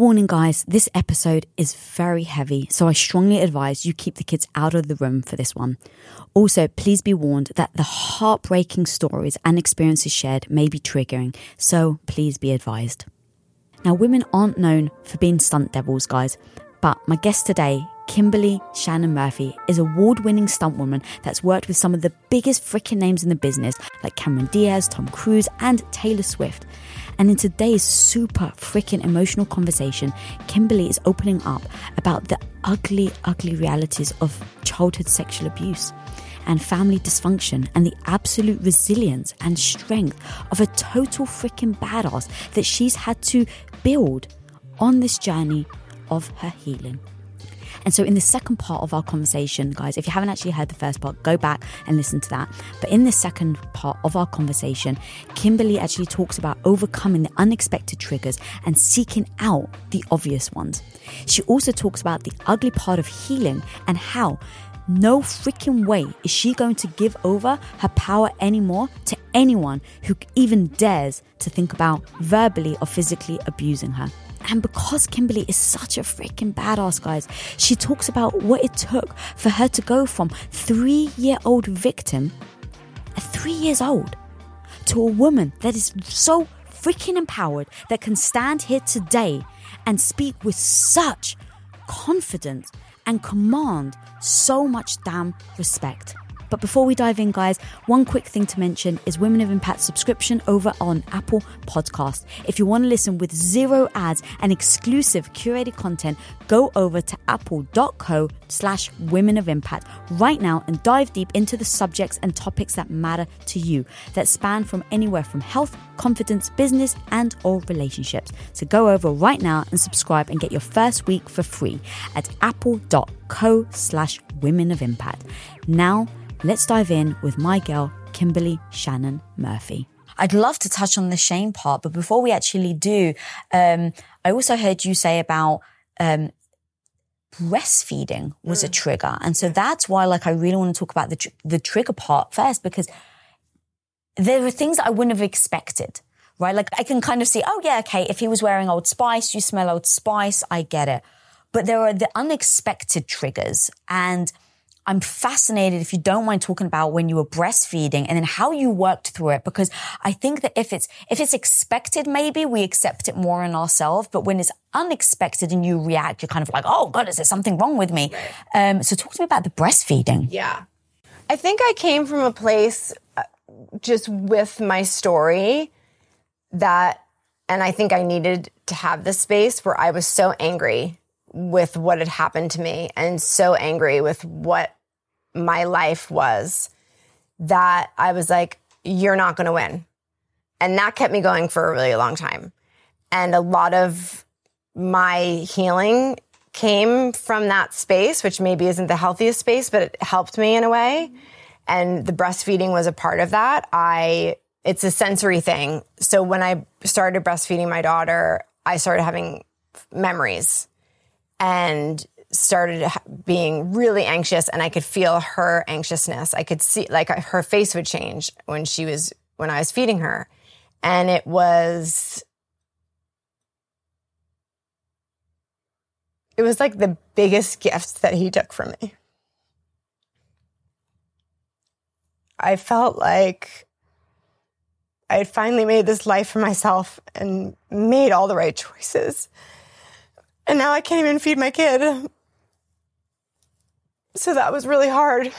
Warning, guys, this episode is very heavy, so I strongly advise you keep the kids out of the room for this one. Also, please be warned that the heartbreaking stories and experiences shared may be triggering, so please be advised. Now, women aren't known for being stunt devils, guys, but my guest today, Kimberly Shannon Murphy, is award winning stunt woman that's worked with some of the biggest freaking names in the business, like Cameron Diaz, Tom Cruise, and Taylor Swift. And in today's super freaking emotional conversation, Kimberly is opening up about the ugly, ugly realities of childhood sexual abuse and family dysfunction and the absolute resilience and strength of a total freaking badass that she's had to build on this journey of her healing. And so, in the second part of our conversation, guys, if you haven't actually heard the first part, go back and listen to that. But in the second part of our conversation, Kimberly actually talks about overcoming the unexpected triggers and seeking out the obvious ones. She also talks about the ugly part of healing and how no freaking way is she going to give over her power anymore to anyone who even dares to think about verbally or physically abusing her. And because Kimberly is such a freaking badass, guys, she talks about what it took for her to go from three year old victim, at three years old, to a woman that is so freaking empowered that can stand here today and speak with such confidence and command so much damn respect. But before we dive in, guys, one quick thing to mention is Women of Impact subscription over on Apple Podcast. If you want to listen with zero ads and exclusive curated content, go over to apple.co slash women of impact right now and dive deep into the subjects and topics that matter to you that span from anywhere from health, confidence, business, and or relationships. So go over right now and subscribe and get your first week for free at apple.co slash women of impact. Now, let's dive in with my girl, Kimberly Shannon Murphy. I'd love to touch on the shame part, but before we actually do, um, I also heard you say about um, breastfeeding was mm. a trigger, and so that's why, like, I really want to talk about the tr- the trigger part first because there were things that I wouldn't have expected. Right, like I can kind of see, oh yeah, okay, if he was wearing Old Spice, you smell Old Spice, I get it. But there are the unexpected triggers, and I'm fascinated if you don't mind talking about when you were breastfeeding and then how you worked through it because I think that if it's if it's expected maybe we accept it more in ourselves but when it's unexpected and you react you're kind of like oh god is there something wrong with me? Um, so talk to me about the breastfeeding. Yeah. I think I came from a place uh, just with my story that and I think I needed to have this space where I was so angry with what had happened to me and so angry with what my life was that I was like, you're not going to win. And that kept me going for a really long time. And a lot of my healing came from that space, which maybe isn't the healthiest space, but it helped me in a way. And the breastfeeding was a part of that. I, it's a sensory thing. So when I started breastfeeding my daughter, I started having memories and started being really anxious and I could feel her anxiousness. I could see like her face would change when she was when I was feeding her. And it was it was like the biggest gift that he took from me. I felt like I had finally made this life for myself and made all the right choices. And now I can't even feed my kid. So that was really hard.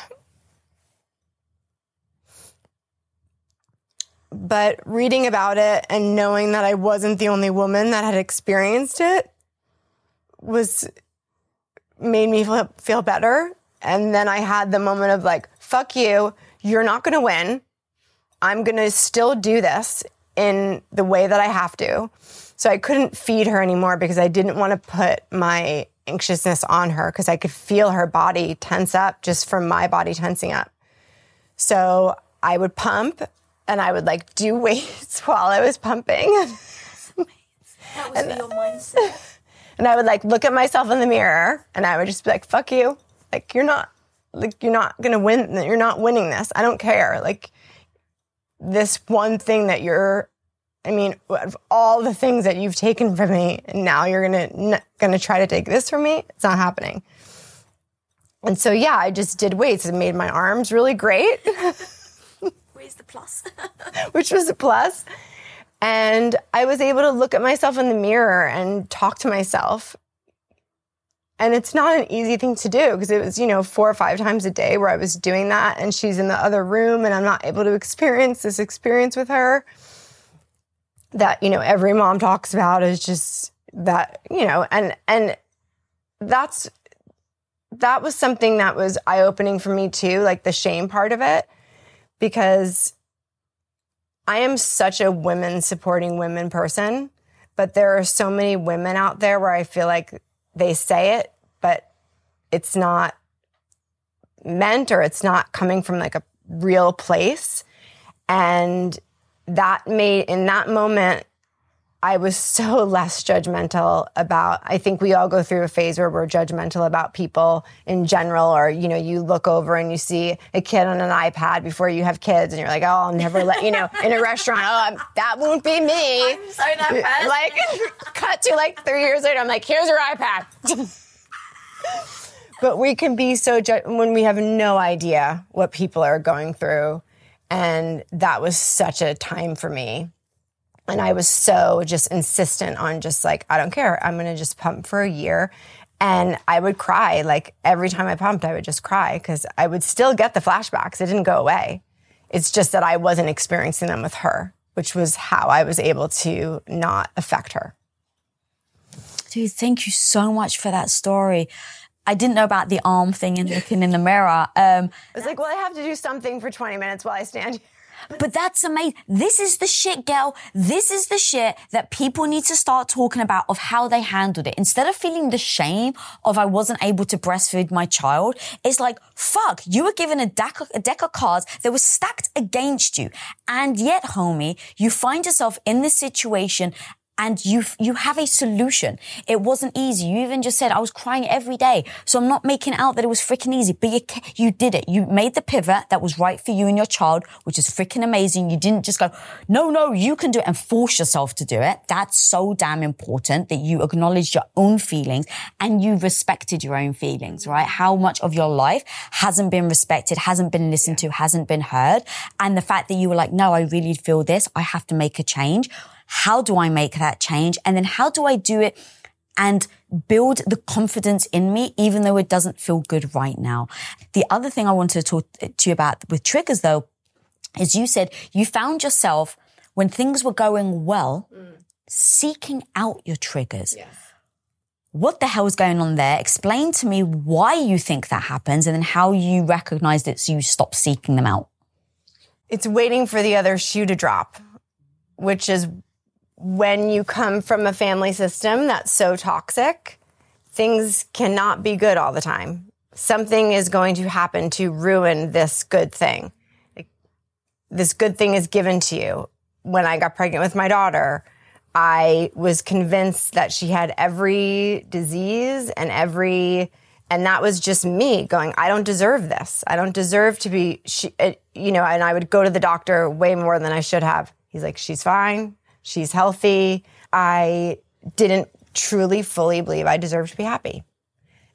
But reading about it and knowing that I wasn't the only woman that had experienced it was made me feel, better. And then I had the moment of like, fuck you, you're not going to win. I'm going to still do this in the way that I have to. So I couldn't feed her anymore because I didn't want to put my anxiousness on her because I could feel her body tense up just from my body tensing up. So I would pump and I would like do weights while I was pumping. That was and, your mindset. And I would like look at myself in the mirror and I would just be like, fuck you. Like you're not like you're not gonna win you're not winning this. I don't care. Like this one thing that you're I mean, of all the things that you've taken from me, and now you're gonna gonna try to take this from me. It's not happening. And so, yeah, I just did weights and made my arms really great. Where's the plus? which was a plus. And I was able to look at myself in the mirror and talk to myself. And it's not an easy thing to do because it was, you know, four or five times a day where I was doing that and she's in the other room and I'm not able to experience this experience with her that, you know, every mom talks about is just that, you know, and and that's that was something that was eye opening for me too, like the shame part of it, because I am such a women supporting women person, but there are so many women out there where I feel like they say it, but it's not meant or it's not coming from like a real place. And that made, in that moment, I was so less judgmental about I think we all go through a phase where we're judgmental about people in general or you know you look over and you see a kid on an iPad before you have kids and you're like oh I'll never let you know in a restaurant oh that won't be me. I'm so nervous like cut to like 3 years later I'm like here's your iPad. But we can be so ju- when we have no idea what people are going through and that was such a time for me and I was so just insistent on just like, I don't care. I'm going to just pump for a year. And I would cry. Like every time I pumped, I would just cry because I would still get the flashbacks. It didn't go away. It's just that I wasn't experiencing them with her, which was how I was able to not affect her. Dude, thank you so much for that story. I didn't know about the arm thing and looking in the mirror. Um, I was like, well, I have to do something for 20 minutes while I stand here. But that's amazing. This is the shit, girl. This is the shit that people need to start talking about of how they handled it. Instead of feeling the shame of I wasn't able to breastfeed my child, it's like, fuck, you were given a deck, a deck of cards that was stacked against you. And yet, homie, you find yourself in this situation and you you have a solution. It wasn't easy. You even just said I was crying every day. So I'm not making out that it was freaking easy, but you you did it. You made the pivot that was right for you and your child, which is freaking amazing. You didn't just go, "No, no, you can do it" and force yourself to do it. That's so damn important that you acknowledged your own feelings and you respected your own feelings, right? How much of your life hasn't been respected, hasn't been listened to, hasn't been heard, and the fact that you were like, "No, I really feel this. I have to make a change." How do I make that change? And then how do I do it and build the confidence in me, even though it doesn't feel good right now? The other thing I wanted to talk to you about with triggers though, is you said you found yourself when things were going well, mm. seeking out your triggers. Yes. What the hell is going on there? Explain to me why you think that happens and then how you recognized it so you stop seeking them out. It's waiting for the other shoe to drop, which is when you come from a family system that's so toxic, things cannot be good all the time. Something is going to happen to ruin this good thing. This good thing is given to you. When I got pregnant with my daughter, I was convinced that she had every disease and every, and that was just me going, I don't deserve this. I don't deserve to be, she, uh, you know, and I would go to the doctor way more than I should have. He's like, she's fine. She's healthy. I didn't truly, fully believe I deserved to be happy.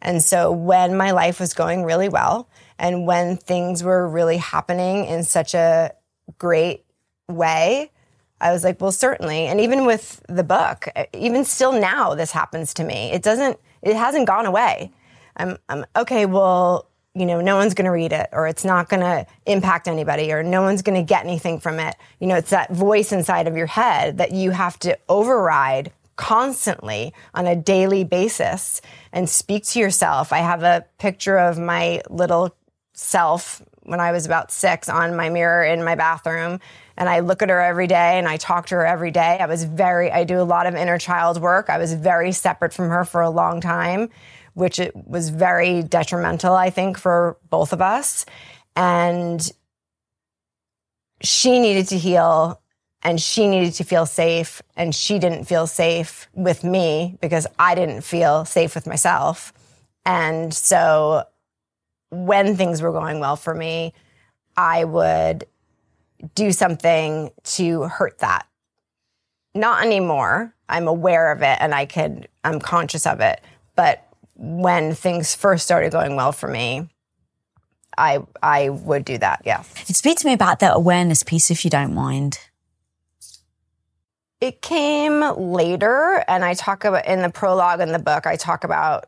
And so when my life was going really well and when things were really happening in such a great way, I was like, well, certainly. And even with the book, even still now, this happens to me. It doesn't, it hasn't gone away. I'm, I'm okay, well, you know, no one's going to read it or it's not going to impact anybody or no one's going to get anything from it. You know, it's that voice inside of your head that you have to override constantly on a daily basis and speak to yourself. I have a picture of my little self when I was about six on my mirror in my bathroom. And I look at her every day and I talk to her every day. I was very, I do a lot of inner child work. I was very separate from her for a long time which it was very detrimental, I think, for both of us. And she needed to heal and she needed to feel safe and she didn't feel safe with me because I didn't feel safe with myself. And so when things were going well for me, I would do something to hurt that. Not anymore. I'm aware of it and I could, I'm conscious of it. But when things first started going well for me, I, I would do that. Yeah. Speak to me about the awareness piece, if you don't mind. It came later, and I talk about in the prologue in the book, I talk about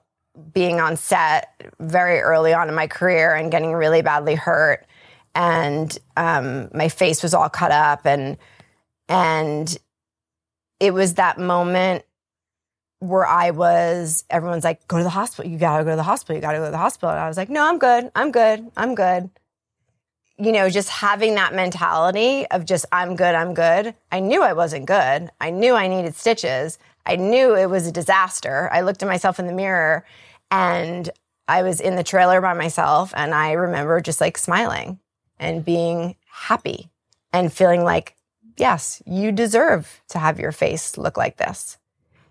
being on set very early on in my career and getting really badly hurt. And um, my face was all cut up, and and it was that moment where I was, everyone's like, go to the hospital. You gotta go to the hospital. You gotta go to the hospital. And I was like, no, I'm good. I'm good. I'm good. You know, just having that mentality of just, I'm good. I'm good. I knew I wasn't good. I knew I needed stitches. I knew it was a disaster. I looked at myself in the mirror and I was in the trailer by myself. And I remember just like smiling and being happy and feeling like, yes, you deserve to have your face look like this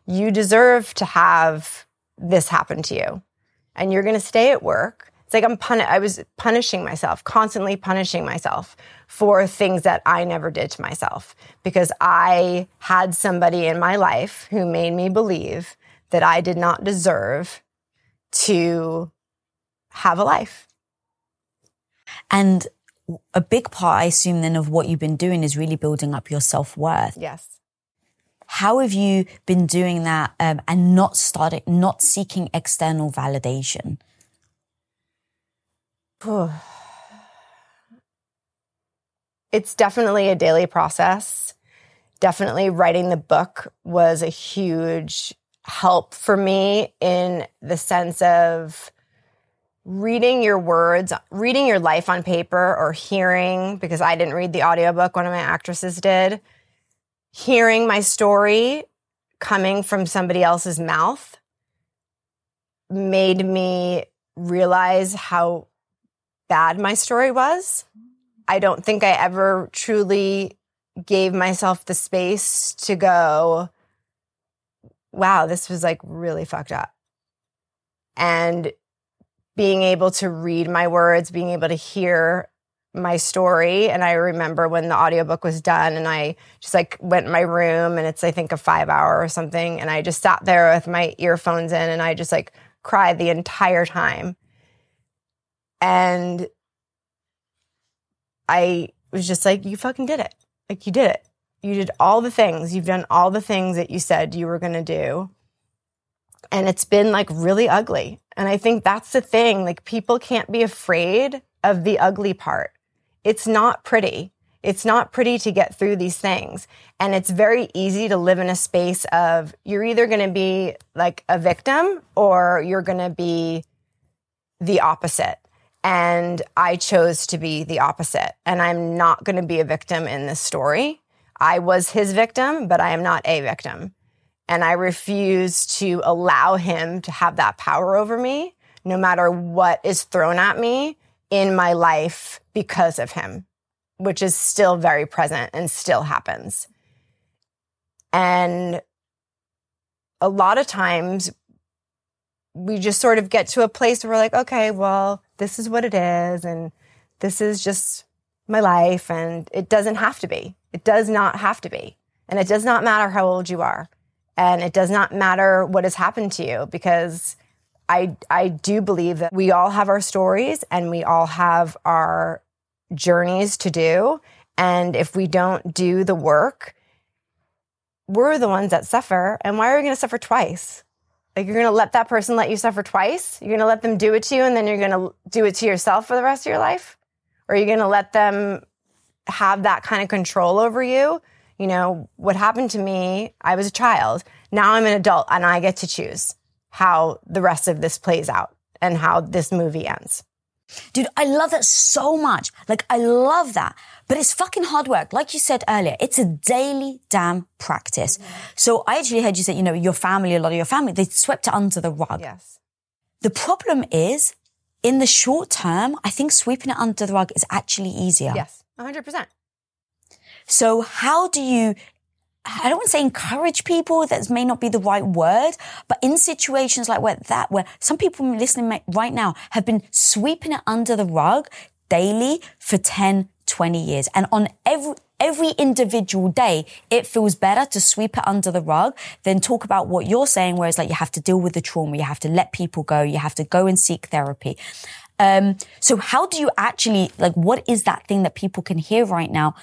you deserve to have this happen to you and you're going to stay at work. It's like I'm pun- I was punishing myself, constantly punishing myself for things that I never did to myself because I had somebody in my life who made me believe that I did not deserve to have a life. And a big part, I assume, then of what you've been doing is really building up your self worth. Yes. How have you been doing that um, and not starting, not seeking external validation? it's definitely a daily process. Definitely writing the book was a huge help for me in the sense of reading your words, reading your life on paper or hearing, because I didn't read the audiobook, one of my actresses did hearing my story coming from somebody else's mouth made me realize how bad my story was. I don't think I ever truly gave myself the space to go, wow, this was like really fucked up. And being able to read my words, being able to hear my story and i remember when the audiobook was done and i just like went in my room and it's i think a five hour or something and i just sat there with my earphones in and i just like cried the entire time. And i was just like you fucking did it. Like you did it. You did all the things. You've done all the things that you said you were going to do. And it's been like really ugly. And i think that's the thing. Like people can't be afraid of the ugly part it's not pretty. It's not pretty to get through these things. And it's very easy to live in a space of you're either going to be like a victim or you're going to be the opposite. And I chose to be the opposite. And I'm not going to be a victim in this story. I was his victim, but I am not a victim. And I refuse to allow him to have that power over me, no matter what is thrown at me in my life because of him, which is still very present and still happens. And a lot of times we just sort of get to a place where we're like, okay, well, this is what it is. And this is just my life. And it doesn't have to be. It does not have to be. And it does not matter how old you are. And it does not matter what has happened to you because I, I do believe that we all have our stories and we all have our journeys to do. And if we don't do the work, we're the ones that suffer. And why are we going to suffer twice? Like you're going to let that person let you suffer twice? You're going to let them do it to you and then you're going to do it to yourself for the rest of your life? Or are you going to let them have that kind of control over you? You know, what happened to me, I was a child. Now I'm an adult and I get to choose how the rest of this plays out and how this movie ends. Dude, I love that so much. Like, I love that. But it's fucking hard work. Like you said earlier, it's a daily damn practice. So I actually heard you say, you know, your family, a lot of your family, they swept it under the rug. Yes. The problem is, in the short term, I think sweeping it under the rug is actually easier. Yes, 100%. So how do you I don't want to say encourage people. That may not be the right word, but in situations like where that, where some people listening right now have been sweeping it under the rug daily for 10, 20 years. And on every, every individual day, it feels better to sweep it under the rug than talk about what you're saying, where it's like you have to deal with the trauma, you have to let people go, you have to go and seek therapy. Um, so how do you actually, like, what is that thing that people can hear right now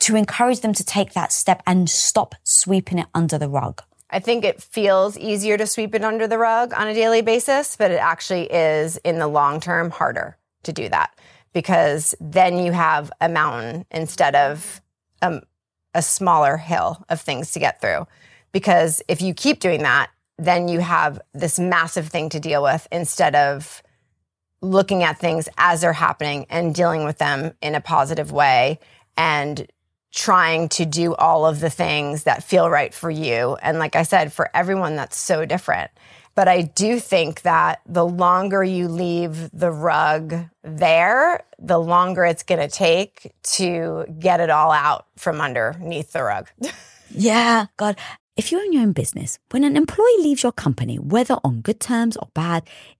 to encourage them to take that step and stop sweeping it under the rug? I think it feels easier to sweep it under the rug on a daily basis, but it actually is in the long term harder to do that because then you have a mountain instead of um, a smaller hill of things to get through. Because if you keep doing that, then you have this massive thing to deal with instead of looking at things as they're happening and dealing with them in a positive way and trying to do all of the things that feel right for you. And like I said, for everyone, that's so different. But I do think that the longer you leave the rug there, the longer it's going to take to get it all out from underneath the rug. yeah, God. If you own your own business, when an employee leaves your company, whether on good terms or bad,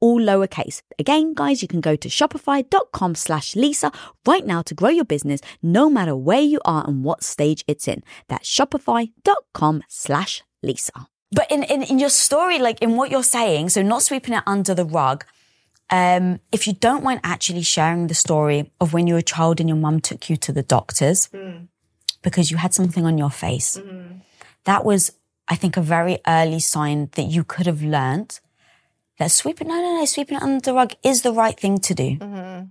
all lowercase. Again, guys, you can go to shopify.com slash Lisa right now to grow your business no matter where you are and what stage it's in. That's shopify.com slash Lisa. But in, in, in your story, like in what you're saying, so not sweeping it under the rug, um, if you don't mind actually sharing the story of when you were a child and your mum took you to the doctors mm. because you had something on your face, mm. that was, I think, a very early sign that you could have learned that sweeping, no, no, no, sweeping it under the rug is the right thing to do. Mm-hmm.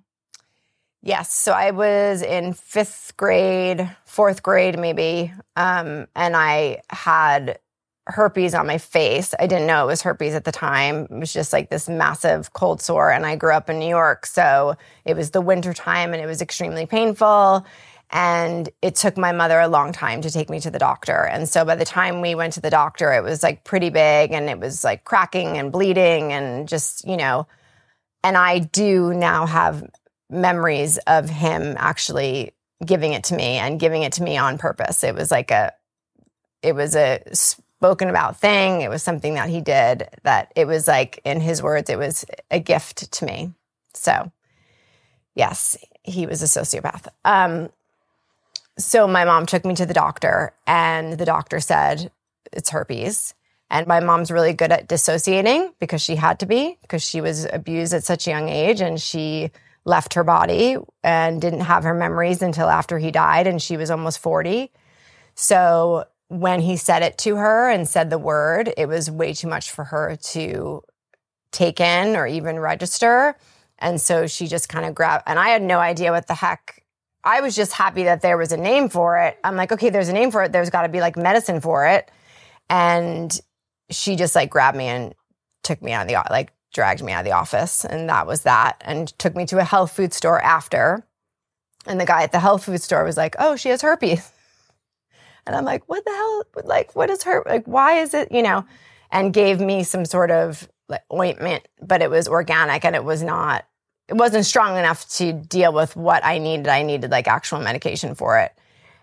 Yes. So I was in fifth grade, fourth grade, maybe. Um, and I had herpes on my face. I didn't know it was herpes at the time. It was just like this massive cold sore. And I grew up in New York. So it was the winter time and it was extremely painful. And it took my mother a long time to take me to the doctor. And so by the time we went to the doctor, it was like pretty big and it was like cracking and bleeding and just, you know, and I do now have memories of him actually giving it to me and giving it to me on purpose. It was like a, it was a spoken about thing. It was something that he did that it was like, in his words, it was a gift to me. So, yes, he was a sociopath. Um, so my mom took me to the doctor, and the doctor said it's herpes. And my mom's really good at dissociating because she had to be, because she was abused at such a young age and she left her body and didn't have her memories until after he died and she was almost 40. So when he said it to her and said the word, it was way too much for her to take in or even register. And so she just kind of grabbed, and I had no idea what the heck. I was just happy that there was a name for it. I'm like, okay, there's a name for it. There's got to be like medicine for it. And she just like grabbed me and took me out of the like dragged me out of the office and that was that and took me to a health food store after and the guy at the health food store was like oh she has herpes and i'm like what the hell like what is her like why is it you know and gave me some sort of like ointment but it was organic and it was not it wasn't strong enough to deal with what i needed i needed like actual medication for it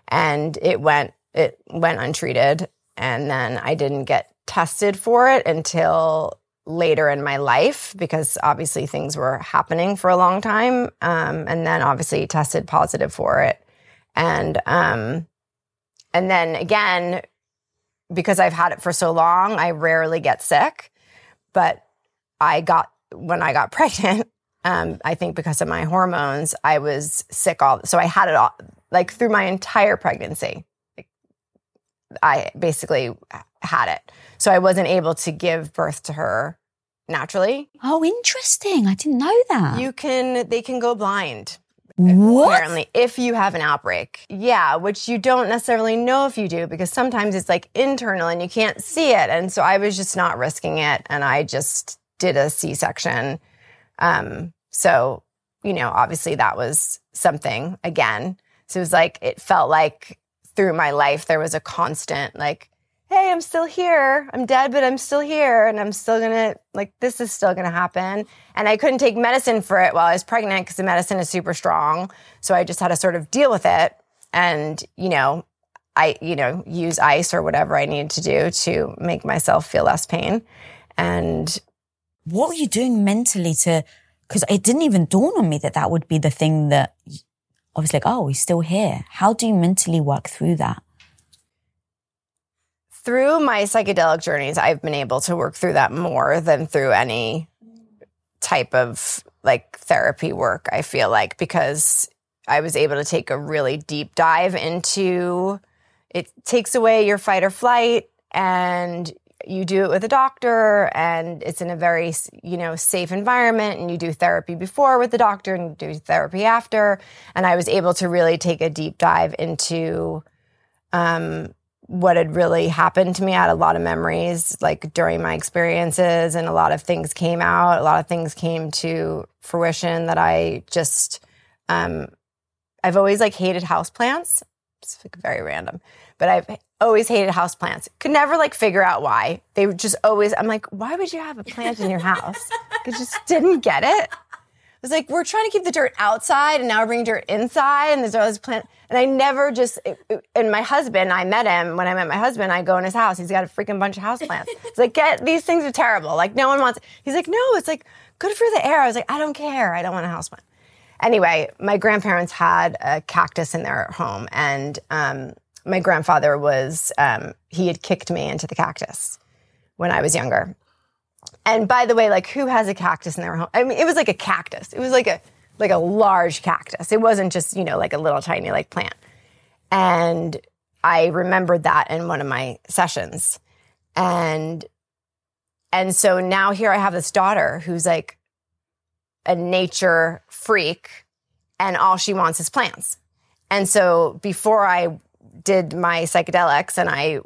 and it went it went untreated and then i didn't get tested for it until later in my life because obviously things were happening for a long time. Um, and then obviously tested positive for it. And, um, and then again, because I've had it for so long, I rarely get sick. But I got, when I got pregnant, um, I think because of my hormones, I was sick all, so I had it all, like through my entire pregnancy. I basically had it. So I wasn't able to give birth to her naturally. Oh, interesting. I didn't know that. You can, they can go blind. what? Apparently, if you have an outbreak. Yeah, which you don't necessarily know if you do because sometimes it's like internal and you can't see it. And so I was just not risking it. And I just did a C section. Um, so, you know, obviously that was something again. So it was like, it felt like through my life, there was a constant like, hey, I'm still here. I'm dead, but I'm still here. And I'm still gonna, like, this is still gonna happen. And I couldn't take medicine for it while I was pregnant because the medicine is super strong. So I just had to sort of deal with it. And, you know, I, you know, use ice or whatever I needed to do to make myself feel less pain. And what were you doing mentally to, because it didn't even dawn on me that that would be the thing that I was like, oh, he's still here. How do you mentally work through that? through my psychedelic journeys, I've been able to work through that more than through any type of like therapy work, I feel like, because I was able to take a really deep dive into it takes away your fight or flight and you do it with a doctor and it's in a very you know safe environment and you do therapy before with the doctor and do therapy after and i was able to really take a deep dive into um, what had really happened to me. I had a lot of memories like during my experiences and a lot of things came out. A lot of things came to fruition that I just, um, I've always like hated houseplants. It's like very random, but I've always hated houseplants. Could never like figure out why. They were just always, I'm like, why would you have a plant in your house? I just didn't get it. I was like, we're trying to keep the dirt outside and now we're bringing dirt inside and there's all this plant. And I never just, and my husband, I met him when I met my husband, I go in his house. He's got a freaking bunch of houseplants. It's like, get, these things are terrible. Like no one wants, he's like, no, it's like good for the air. I was like, I don't care. I don't want a houseplant. Anyway, my grandparents had a cactus in their home and, um, my grandfather was, um, he had kicked me into the cactus when I was younger. And by the way, like who has a cactus in their home? I mean, it was like a cactus. It was like a like a large cactus. It wasn't just, you know, like a little tiny like plant. And I remembered that in one of my sessions. And and so now here I have this daughter who's like a nature freak and all she wants is plants. And so before I did my psychedelics and I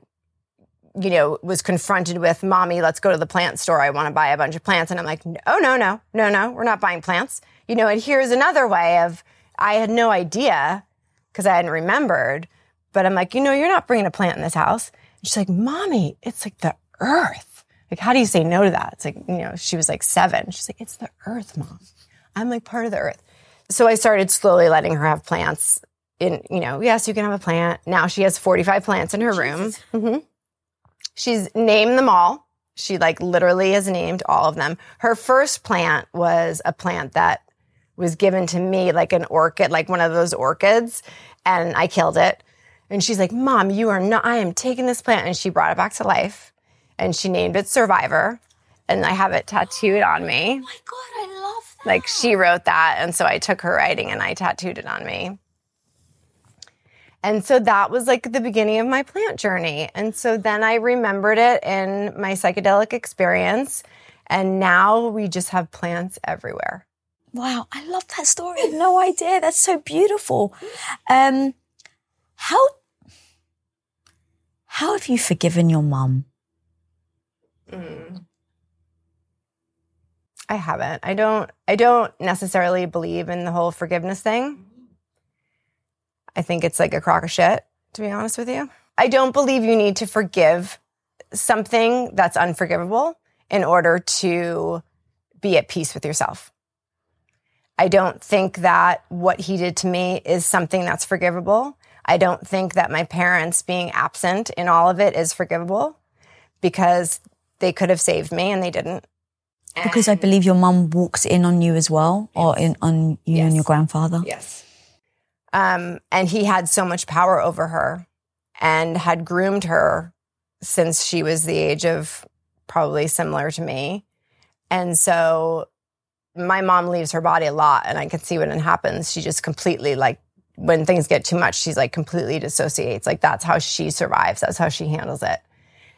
you know, was confronted with, mommy, let's go to the plant store. I want to buy a bunch of plants. And I'm like, oh, no, no, no, no, we're not buying plants. You know, and here's another way of, I had no idea because I hadn't remembered, but I'm like, you know, you're not bringing a plant in this house. And she's like, mommy, it's like the earth. Like, how do you say no to that? It's like, you know, she was like seven. She's like, it's the earth, mom. I'm like part of the earth. So I started slowly letting her have plants in, you know, yes, you can have a plant. Now she has 45 plants in her room. Mm-hmm. She's named them all. She like literally has named all of them. Her first plant was a plant that was given to me like an orchid, like one of those orchids. and I killed it. And she's like, Mom, you are not, I am taking this plant. And she brought it back to life and she named it Survivor. And I have it tattooed on me. Oh my God, I love that. Like she wrote that. And so I took her writing and I tattooed it on me. And so that was like the beginning of my plant journey. And so then I remembered it in my psychedelic experience. And now we just have plants everywhere. Wow, I love that story. I had no idea. That's so beautiful. Um, how how have you forgiven your mum? I haven't. I don't I don't necessarily believe in the whole forgiveness thing. I think it's like a crock of shit, to be honest with you. I don't believe you need to forgive something that's unforgivable in order to be at peace with yourself. I don't think that what he did to me is something that's forgivable. I don't think that my parents being absent in all of it is forgivable because they could have saved me and they didn't. Because I believe your mum walks in on you as well, or in on you and your grandfather. Yes. Um, and he had so much power over her and had groomed her since she was the age of probably similar to me. And so my mom leaves her body a lot and I can see when it happens. She just completely like when things get too much, she's like completely dissociates. Like that's how she survives. That's how she handles it.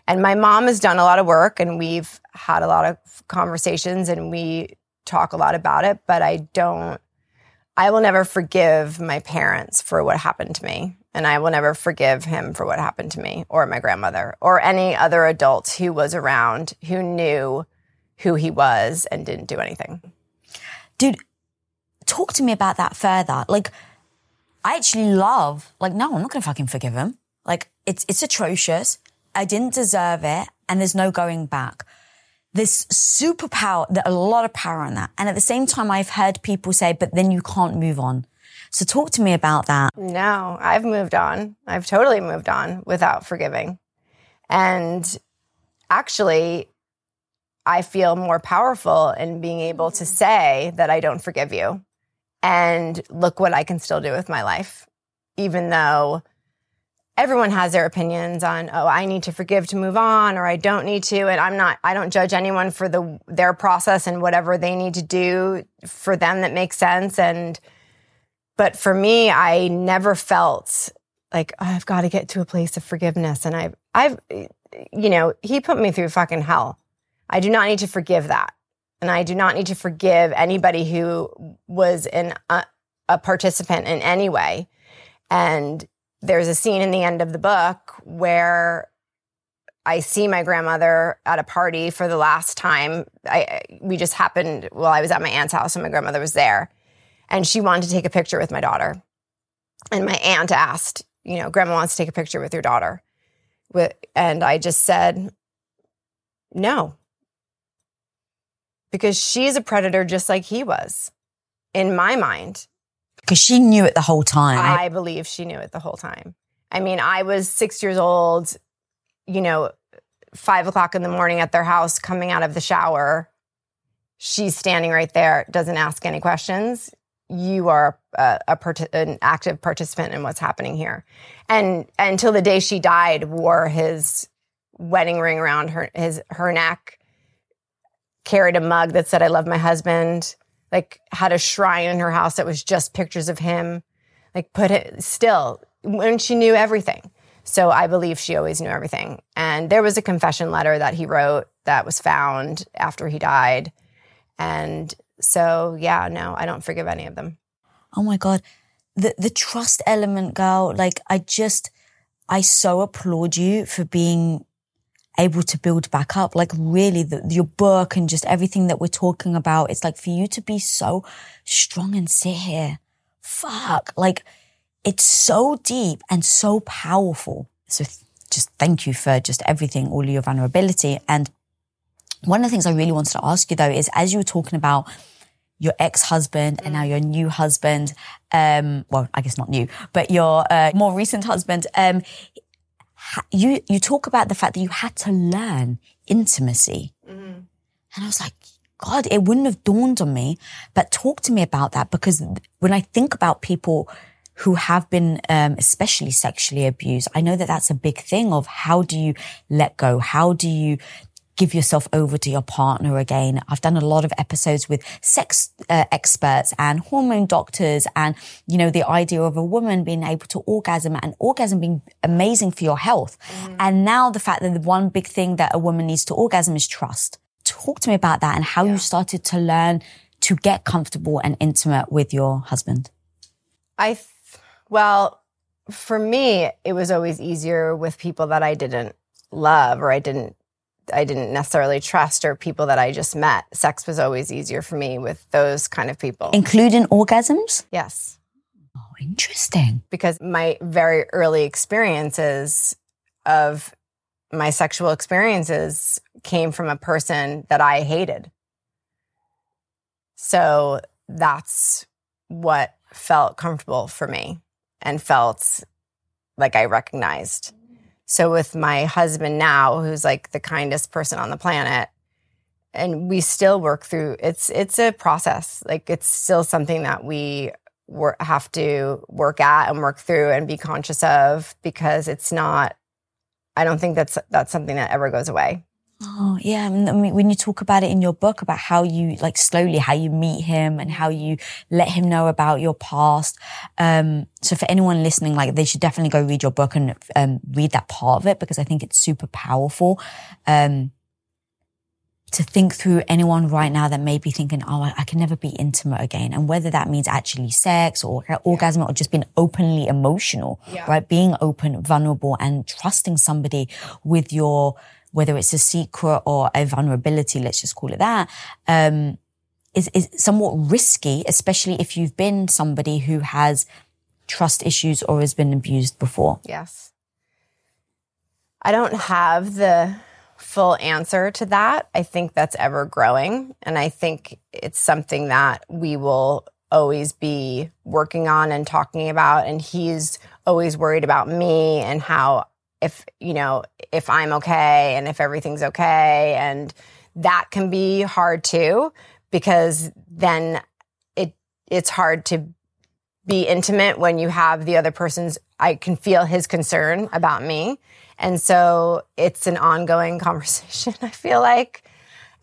And my mom has done a lot of work and we've had a lot of conversations and we talk a lot about it, but I don't I will never forgive my parents for what happened to me. And I will never forgive him for what happened to me or my grandmother or any other adult who was around who knew who he was and didn't do anything. Dude, talk to me about that further. Like, I actually love, like, no, I'm not going to fucking forgive him. Like, it's, it's atrocious. I didn't deserve it. And there's no going back. There's superpower, there a lot of power in that. And at the same time, I've heard people say, but then you can't move on. So talk to me about that. No, I've moved on. I've totally moved on without forgiving. And actually, I feel more powerful in being able to say that I don't forgive you. And look what I can still do with my life, even though everyone has their opinions on, oh, I need to forgive to move on or I don't need to. And I'm not, I don't judge anyone for the, their process and whatever they need to do for them that makes sense. And, but for me, I never felt like oh, I've got to get to a place of forgiveness. And I've, I've, you know, he put me through fucking hell. I do not need to forgive that. And I do not need to forgive anybody who was an, a, a participant in any way. And there's a scene in the end of the book where I see my grandmother at a party for the last time. I, we just happened, well, I was at my aunt's house and my grandmother was there and she wanted to take a picture with my daughter. And my aunt asked, you know, grandma wants to take a picture with your daughter. And I just said, no. Because she's a predator just like he was in my mind. Because she knew it the whole time. I believe she knew it the whole time. I mean, I was six years old, you know, five o'clock in the morning at their house, coming out of the shower. She's standing right there, doesn't ask any questions. You are a, a part- an active participant in what's happening here, and until the day she died, wore his wedding ring around her his her neck, carried a mug that said "I love my husband." Like had a shrine in her house that was just pictures of him. Like put it still when she knew everything. So I believe she always knew everything. And there was a confession letter that he wrote that was found after he died. And so, yeah, no, I don't forgive any of them. oh my god the the trust element girl like i just i so applaud you for being able to build back up. Like really the, your book and just everything that we're talking about it's like for you to be so strong and sit here. Fuck. Like it's so deep and so powerful. So just thank you for just everything all your vulnerability. And one of the things i really wanted to ask you though is as you were talking about your ex-husband and now your new husband, um, well, I guess not new, but your uh, more recent husband, um, you you talk about the fact that you had to learn intimacy, and I was like, God, it wouldn't have dawned on me. But talk to me about that because when I think about people who have been, um, especially sexually abused, I know that that's a big thing of how do you let go? How do you give yourself over to your partner again. I've done a lot of episodes with sex uh, experts and hormone doctors and, you know, the idea of a woman being able to orgasm and orgasm being amazing for your health. Mm. And now the fact that the one big thing that a woman needs to orgasm is trust. Talk to me about that and how yeah. you started to learn to get comfortable and intimate with your husband. I, th- well, for me, it was always easier with people that I didn't love or I didn't I didn't necessarily trust or people that I just met. Sex was always easier for me with those kind of people. Including orgasms? Yes. Oh, interesting. Because my very early experiences of my sexual experiences came from a person that I hated. So that's what felt comfortable for me and felt like I recognized so with my husband now, who's like the kindest person on the planet, and we still work through it's it's a process. Like it's still something that we have to work at and work through and be conscious of because it's not. I don't think that's that's something that ever goes away. Oh, yeah. I mean, when you talk about it in your book about how you like slowly, how you meet him and how you let him know about your past. Um, so for anyone listening, like they should definitely go read your book and, um, read that part of it because I think it's super powerful. Um, to think through anyone right now that may be thinking, oh, I, I can never be intimate again. And whether that means actually sex or yeah. orgasm or just being openly emotional, yeah. right? Being open, vulnerable and trusting somebody with your, whether it's a secret or a vulnerability, let's just call it that, um, is, is somewhat risky, especially if you've been somebody who has trust issues or has been abused before. Yes. I don't have the full answer to that. I think that's ever growing. And I think it's something that we will always be working on and talking about. And he's always worried about me and how if you know if i'm okay and if everything's okay. And that can be hard too because then it it's hard to be intimate when you have the other person's i can feel his concern about me. And so it's an ongoing conversation i feel like.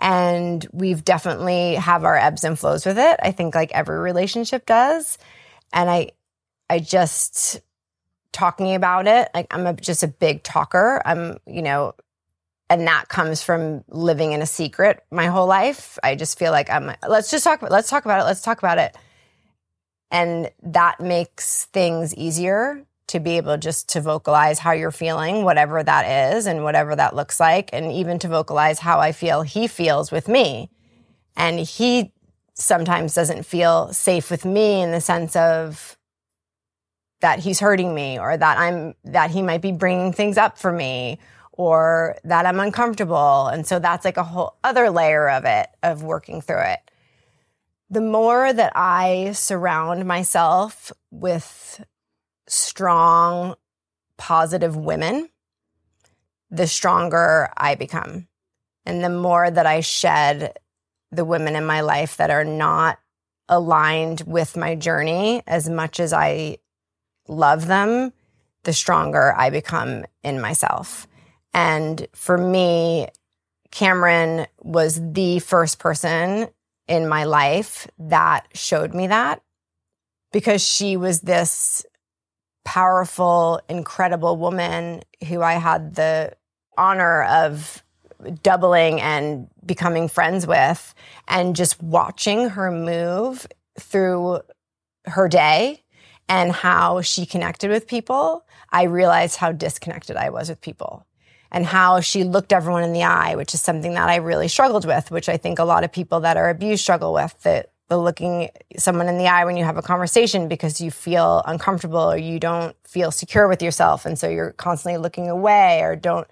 And we've definitely have our ebbs and flows with it i think like every relationship does. And i i just talking about it. Like I'm a, just a big talker. I'm, you know, and that comes from living in a secret my whole life. I just feel like I'm, let's just talk, let's talk about it. Let's talk about it. And that makes things easier to be able just to vocalize how you're feeling, whatever that is and whatever that looks like. And even to vocalize how I feel he feels with me. And he sometimes doesn't feel safe with me in the sense of, that he's hurting me or that I'm, that he might be bringing things up for me or that I'm uncomfortable. And so that's like a whole other layer of it, of working through it. The more that I surround myself with strong, positive women, the stronger I become. And the more that I shed the women in my life that are not aligned with my journey as much as I love them, the stronger I become in myself. And for me, Cameron was the first person in my life that showed me that because she was this powerful, incredible woman who I had the honor of doubling and becoming friends with and just watching her move through her day and how she connected with people, I realized how disconnected I was with people and how she looked everyone in the eye, which is something that I really struggled with, which I think a lot of people that are abused struggle with, that the looking someone in the eye when you have a conversation because you feel uncomfortable or you don't feel secure with yourself. And so you're constantly looking away or don't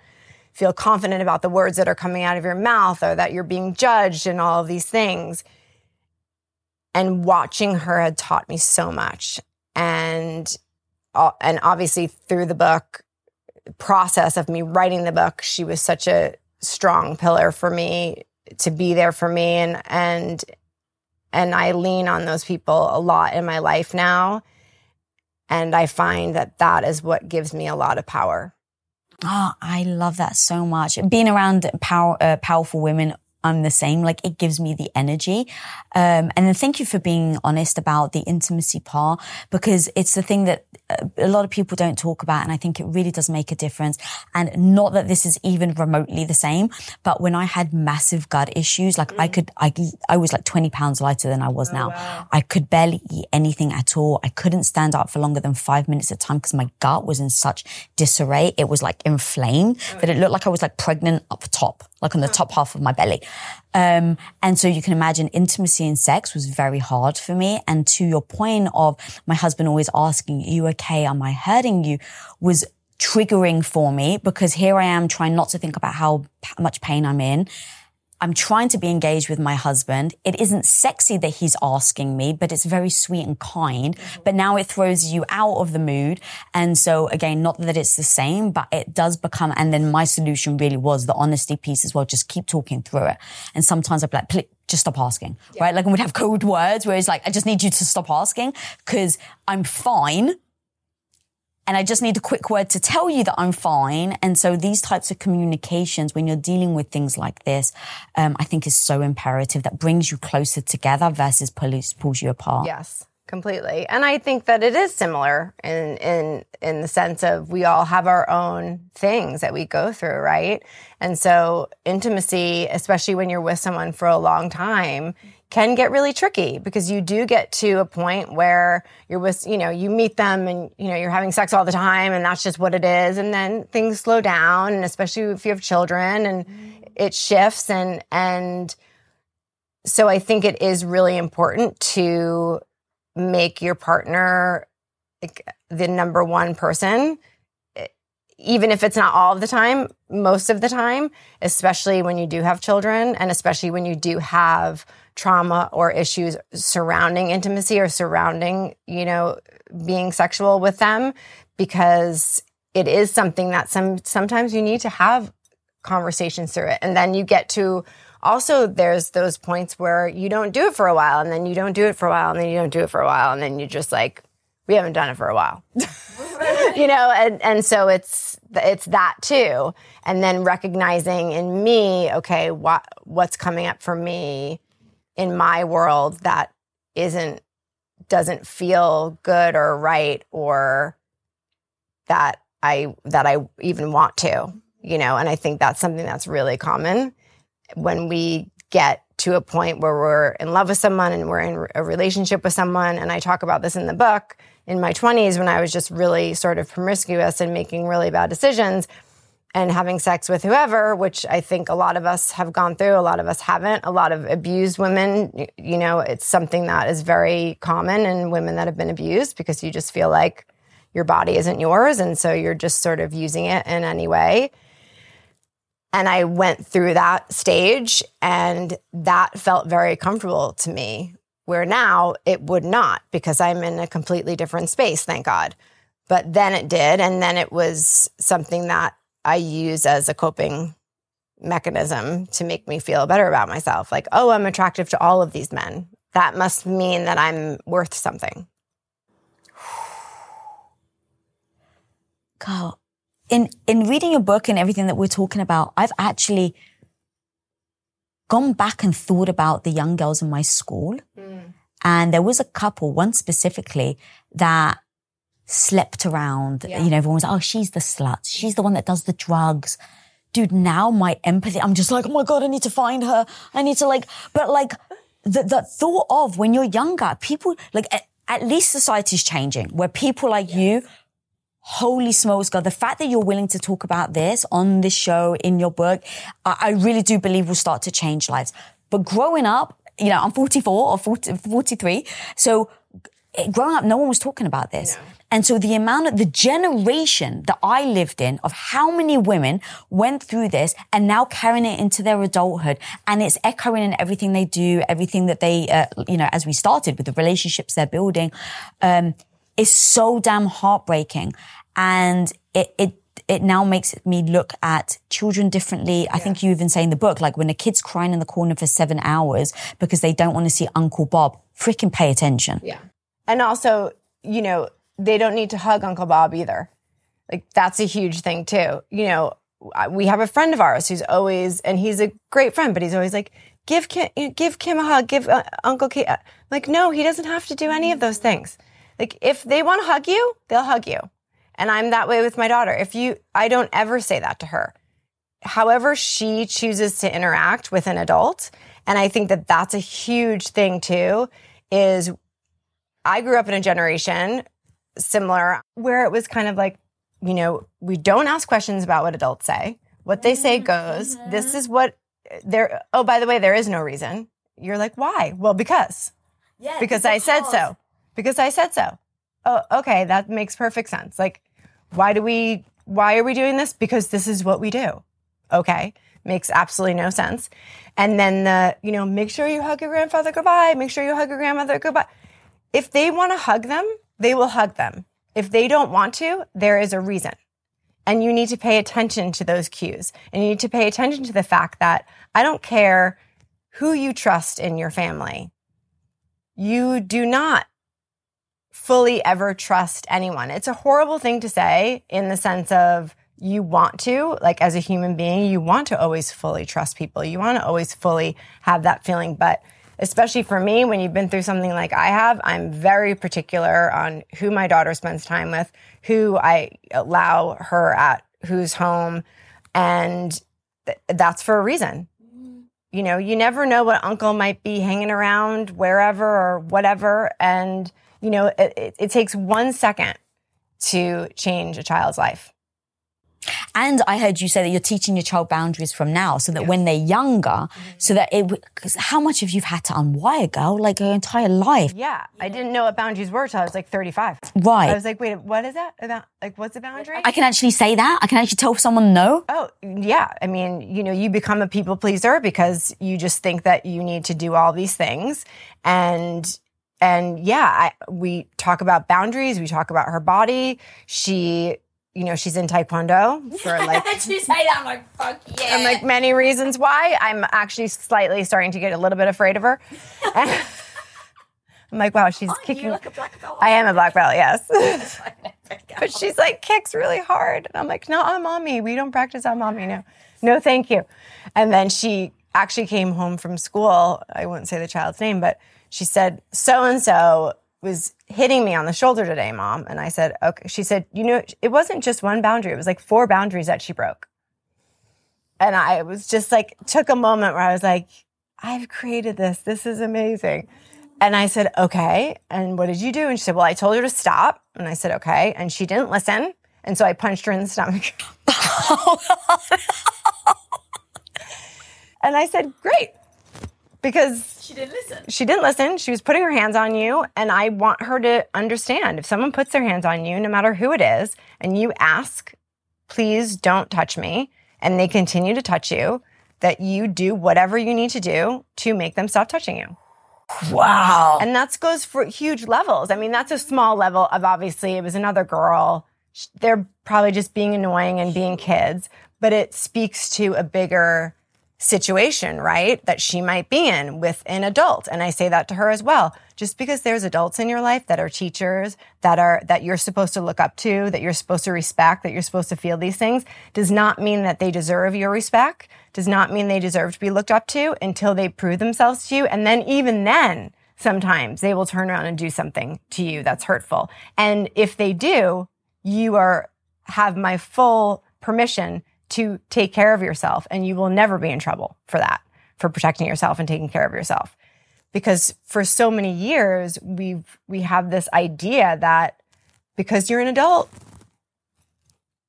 feel confident about the words that are coming out of your mouth or that you're being judged and all of these things. And watching her had taught me so much and uh, and obviously through the book process of me writing the book, she was such a strong pillar for me to be there for me and and and I lean on those people a lot in my life now. And I find that that is what gives me a lot of power. Oh, I love that so much. Being around power, uh, powerful women I'm the same. Like it gives me the energy. Um, and then thank you for being honest about the intimacy part because it's the thing that uh, a lot of people don't talk about. And I think it really does make a difference. And not that this is even remotely the same, but when I had massive gut issues, like mm. I could, I, I was like 20 pounds lighter than I was oh, now. Wow. I could barely eat anything at all. I couldn't stand up for longer than five minutes at a time because my gut was in such disarray. It was like inflamed oh, that it looked like I was like pregnant up top like on the top half of my belly. Um, and so you can imagine intimacy and sex was very hard for me. And to your point of my husband always asking, are you okay? Am I hurting you? Was triggering for me because here I am trying not to think about how much pain I'm in I'm trying to be engaged with my husband. It isn't sexy that he's asking me, but it's very sweet and kind. Mm-hmm. But now it throws you out of the mood. And so again, not that it's the same, but it does become, and then my solution really was the honesty piece as well. Just keep talking through it. And sometimes I'd be like, just stop asking, yeah. right? Like I would have code words where it's like, I just need you to stop asking because I'm fine and I just need a quick word to tell you that I'm fine. And so these types of communications, when you're dealing with things like this, um, I think is so imperative that brings you closer together versus pulls, pulls you apart. Yes, completely. And I think that it is similar in, in, in the sense of we all have our own things that we go through, right? And so intimacy, especially when you're with someone for a long time, can get really tricky because you do get to a point where you're with, you know, you meet them and, you know, you're having sex all the time and that's just what it is. And then things slow down and especially if you have children and mm. it shifts and, and so I think it is really important to make your partner like, the number one person even if it's not all of the time, most of the time, especially when you do have children and especially when you do have trauma or issues surrounding intimacy or surrounding, you know, being sexual with them because it is something that some sometimes you need to have conversations through it. And then you get to also there's those points where you don't do it for a while and then you don't do it for a while and then you don't do it for a while and then you just like we haven't done it for a while. you know, and and so it's it's that too. And then recognizing in me, okay, what what's coming up for me in my world that isn't doesn't feel good or right or that I that I even want to, you know, and I think that's something that's really common. When we get to a point where we're in love with someone and we're in a relationship with someone and I talk about this in the book in my 20s when I was just really sort of promiscuous and making really bad decisions and having sex with whoever, which I think a lot of us have gone through, a lot of us haven't. A lot of abused women, you know, it's something that is very common in women that have been abused because you just feel like your body isn't yours. And so you're just sort of using it in any way. And I went through that stage and that felt very comfortable to me, where now it would not because I'm in a completely different space, thank God. But then it did. And then it was something that I use as a coping mechanism to make me feel better about myself. Like, oh, I'm attractive to all of these men. That must mean that I'm worth something. God, in in reading your book and everything that we're talking about, I've actually gone back and thought about the young girls in my school. Mm. And there was a couple, one specifically, that slept around. Yeah. You know, everyone was like, oh, she's the slut. She's the one that does the drugs. Dude, now my empathy, I'm just like, oh my God, I need to find her. I need to like, but like the, the thought of when you're younger, people like, at, at least society's changing where people like yes. you Holy smokes, God. The fact that you're willing to talk about this on this show, in your book, I, I really do believe will start to change lives. But growing up, you know, I'm 44 or 40, 43. So growing up, no one was talking about this. No. And so the amount of the generation that I lived in of how many women went through this and now carrying it into their adulthood and it's echoing in everything they do, everything that they, uh, you know, as we started with the relationships they're building, um, is so damn heartbreaking. And it, it, it now makes me look at children differently. Yeah. I think you even say in the book, like when a kid's crying in the corner for seven hours because they don't want to see Uncle Bob, freaking pay attention. Yeah. And also, you know, they don't need to hug Uncle Bob either. Like that's a huge thing too. You know, we have a friend of ours who's always, and he's a great friend, but he's always like, give Kim, give Kim a hug, give uh, Uncle Kim. Like, no, he doesn't have to do any of those things. Like, if they want to hug you, they'll hug you. And I'm that way with my daughter. If you, I don't ever say that to her. However, she chooses to interact with an adult. And I think that that's a huge thing too, is I grew up in a generation similar where it was kind of like, you know, we don't ask questions about what adults say. What they say goes. This is what there. Oh, by the way, there is no reason. You're like, why? Well, because. Yeah, Because I said so. Because I said so. Oh, okay. That makes perfect sense. Like, why do we, why are we doing this? Because this is what we do. Okay. Makes absolutely no sense. And then the, you know, make sure you hug your grandfather goodbye. Make sure you hug your grandmother goodbye. If they want to hug them, they will hug them. If they don't want to, there is a reason. And you need to pay attention to those cues. And you need to pay attention to the fact that I don't care who you trust in your family. You do not fully ever trust anyone. It's a horrible thing to say in the sense of you want to, like as a human being, you want to always fully trust people. You want to always fully have that feeling. But especially for me, when you've been through something like I have, I'm very particular on who my daughter spends time with, who I allow her at whose home. And th- that's for a reason. You know, you never know what uncle might be hanging around wherever or whatever. And, you know, it, it, it takes one second to change a child's life. And I heard you say that you're teaching your child boundaries from now so that when they're younger, so that it, because how much have you had to unwire, girl? Like your entire life. Yeah. I didn't know what boundaries were till I was like 35. Right. I was like, wait, what is that about? Like, what's a boundary? I can actually say that. I can actually tell someone no. Oh, yeah. I mean, you know, you become a people pleaser because you just think that you need to do all these things. And, and yeah, I, we talk about boundaries. We talk about her body. She, you know, she's in Taekwondo for like, say that? I'm like, fuck yeah. and like many reasons why. I'm actually slightly starting to get a little bit afraid of her. I'm like, wow, she's kicking. like a black belt? I am a black belt, yes. but she's like kicks really hard. And I'm like, no, I'm mommy. We don't practice on mommy. No, no, thank you. And then she actually came home from school. I wouldn't say the child's name, but she said, so and so was hitting me on the shoulder today, mom. And I said, okay. She said, you know, it wasn't just one boundary. It was like four boundaries that she broke. And I was just like, took a moment where I was like, I've created this. This is amazing. And I said, okay. And what did you do? And she said, well, I told her to stop. And I said, okay. And she didn't listen. And so I punched her in the stomach. Oh, and I said, great. Because She didn't listen. she didn't listen. She was putting her hands on you. And I want her to understand if someone puts their hands on you, no matter who it is, and you ask, please don't touch me, and they continue to touch you, that you do whatever you need to do to make them stop touching you. Wow. And that goes for huge levels. I mean, that's a small level of obviously it was another girl. They're probably just being annoying and being kids, but it speaks to a bigger situation, right? That she might be in with an adult. And I say that to her as well. Just because there's adults in your life that are teachers, that are, that you're supposed to look up to, that you're supposed to respect, that you're supposed to feel these things, does not mean that they deserve your respect, does not mean they deserve to be looked up to until they prove themselves to you. And then even then, sometimes they will turn around and do something to you that's hurtful. And if they do, you are, have my full permission to take care of yourself and you will never be in trouble for that, for protecting yourself and taking care of yourself. Because for so many years, we've, we have this idea that because you're an adult,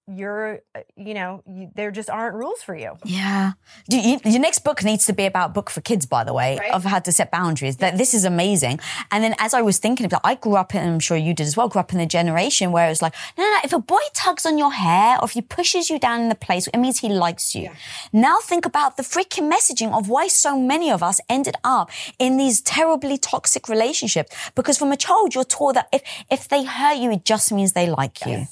you're, uh, you know, you, there just aren't rules for you. Yeah. Do you, your next book needs to be about book for kids, by the way, Right. of how to set boundaries. That this is amazing. And then as I was thinking about, I grew up and I'm sure you did as well, grew up in a generation where it was like, no, no, no, if a boy tugs on your hair or if he pushes you down in the place, it means he likes you. Now think about the freaking messaging of why so many of us ended up in these terribly toxic relationships. Because from a child, you're taught that if, if they hurt you, it just means they like you.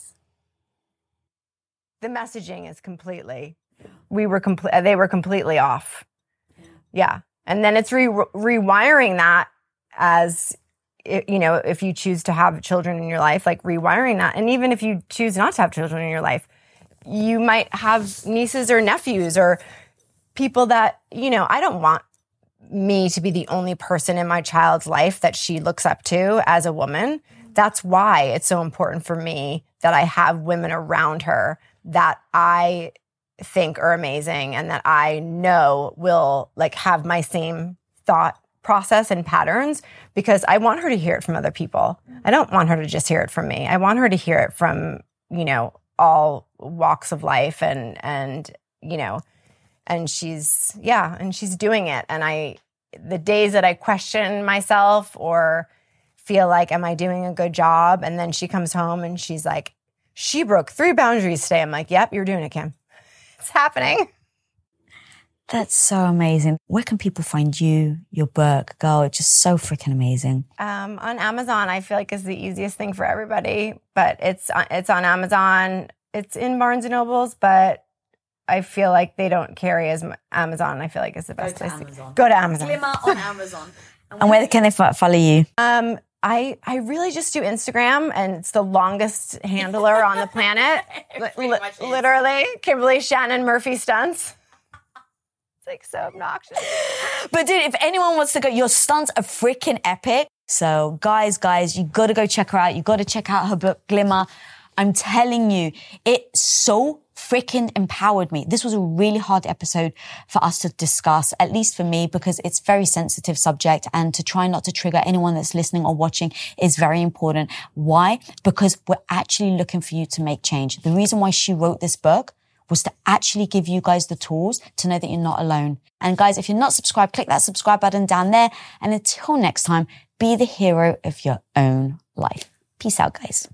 The messaging is completely we were complete uh, they were completely off yeah and then it's re- rewiring that as you know, if you choose to have children in your life, like rewiring that. And even if you choose not to have children in your life, you might have nieces or nephews or people that, you know, I don't want me to be the only person in my child's life that she looks up to as a woman. That's why it's so important for me that I have women around her that I think are amazing and that I know will like have my same thought process and patterns because I want her to hear it from other people. I don't want her to just hear it from me. I want her to hear it from, you know, all walks of life and and you know, and she's yeah, and she's doing it and I the days that I question myself or feel like am I doing a good job and then she comes home and she's like she broke three boundaries today. I'm like, "Yep, you're doing it, Kim." It's happening. That's so amazing. Where can people find you, your book? Girl, it's just so freaking amazing. Um, on Amazon, I feel like is the easiest thing for everybody, but it's uh, it's on Amazon. It's in Barnes and Nobles, but I feel like they don't carry as mu- Amazon. I feel like is the best to place Amazon. to go to Amazon. on Amazon. and where can they follow you? Um, I I really just do Instagram, and it's the longest handler on the planet. Li- li- literally, Kimberly Shannon Murphy stunts. It's like so obnoxious. But dude, if anyone wants to go, your stunts are freaking epic. So guys, guys, you gotta go check her out. You gotta check out her book, Glimmer. I'm telling you, it's so freaking empowered me. This was a really hard episode for us to discuss, at least for me, because it's a very sensitive subject and to try not to trigger anyone that's listening or watching is very important. Why? Because we're actually looking for you to make change. The reason why she wrote this book was to actually give you guys the tools to know that you're not alone. And guys, if you're not subscribed, click that subscribe button down there. And until next time, be the hero of your own life. Peace out, guys.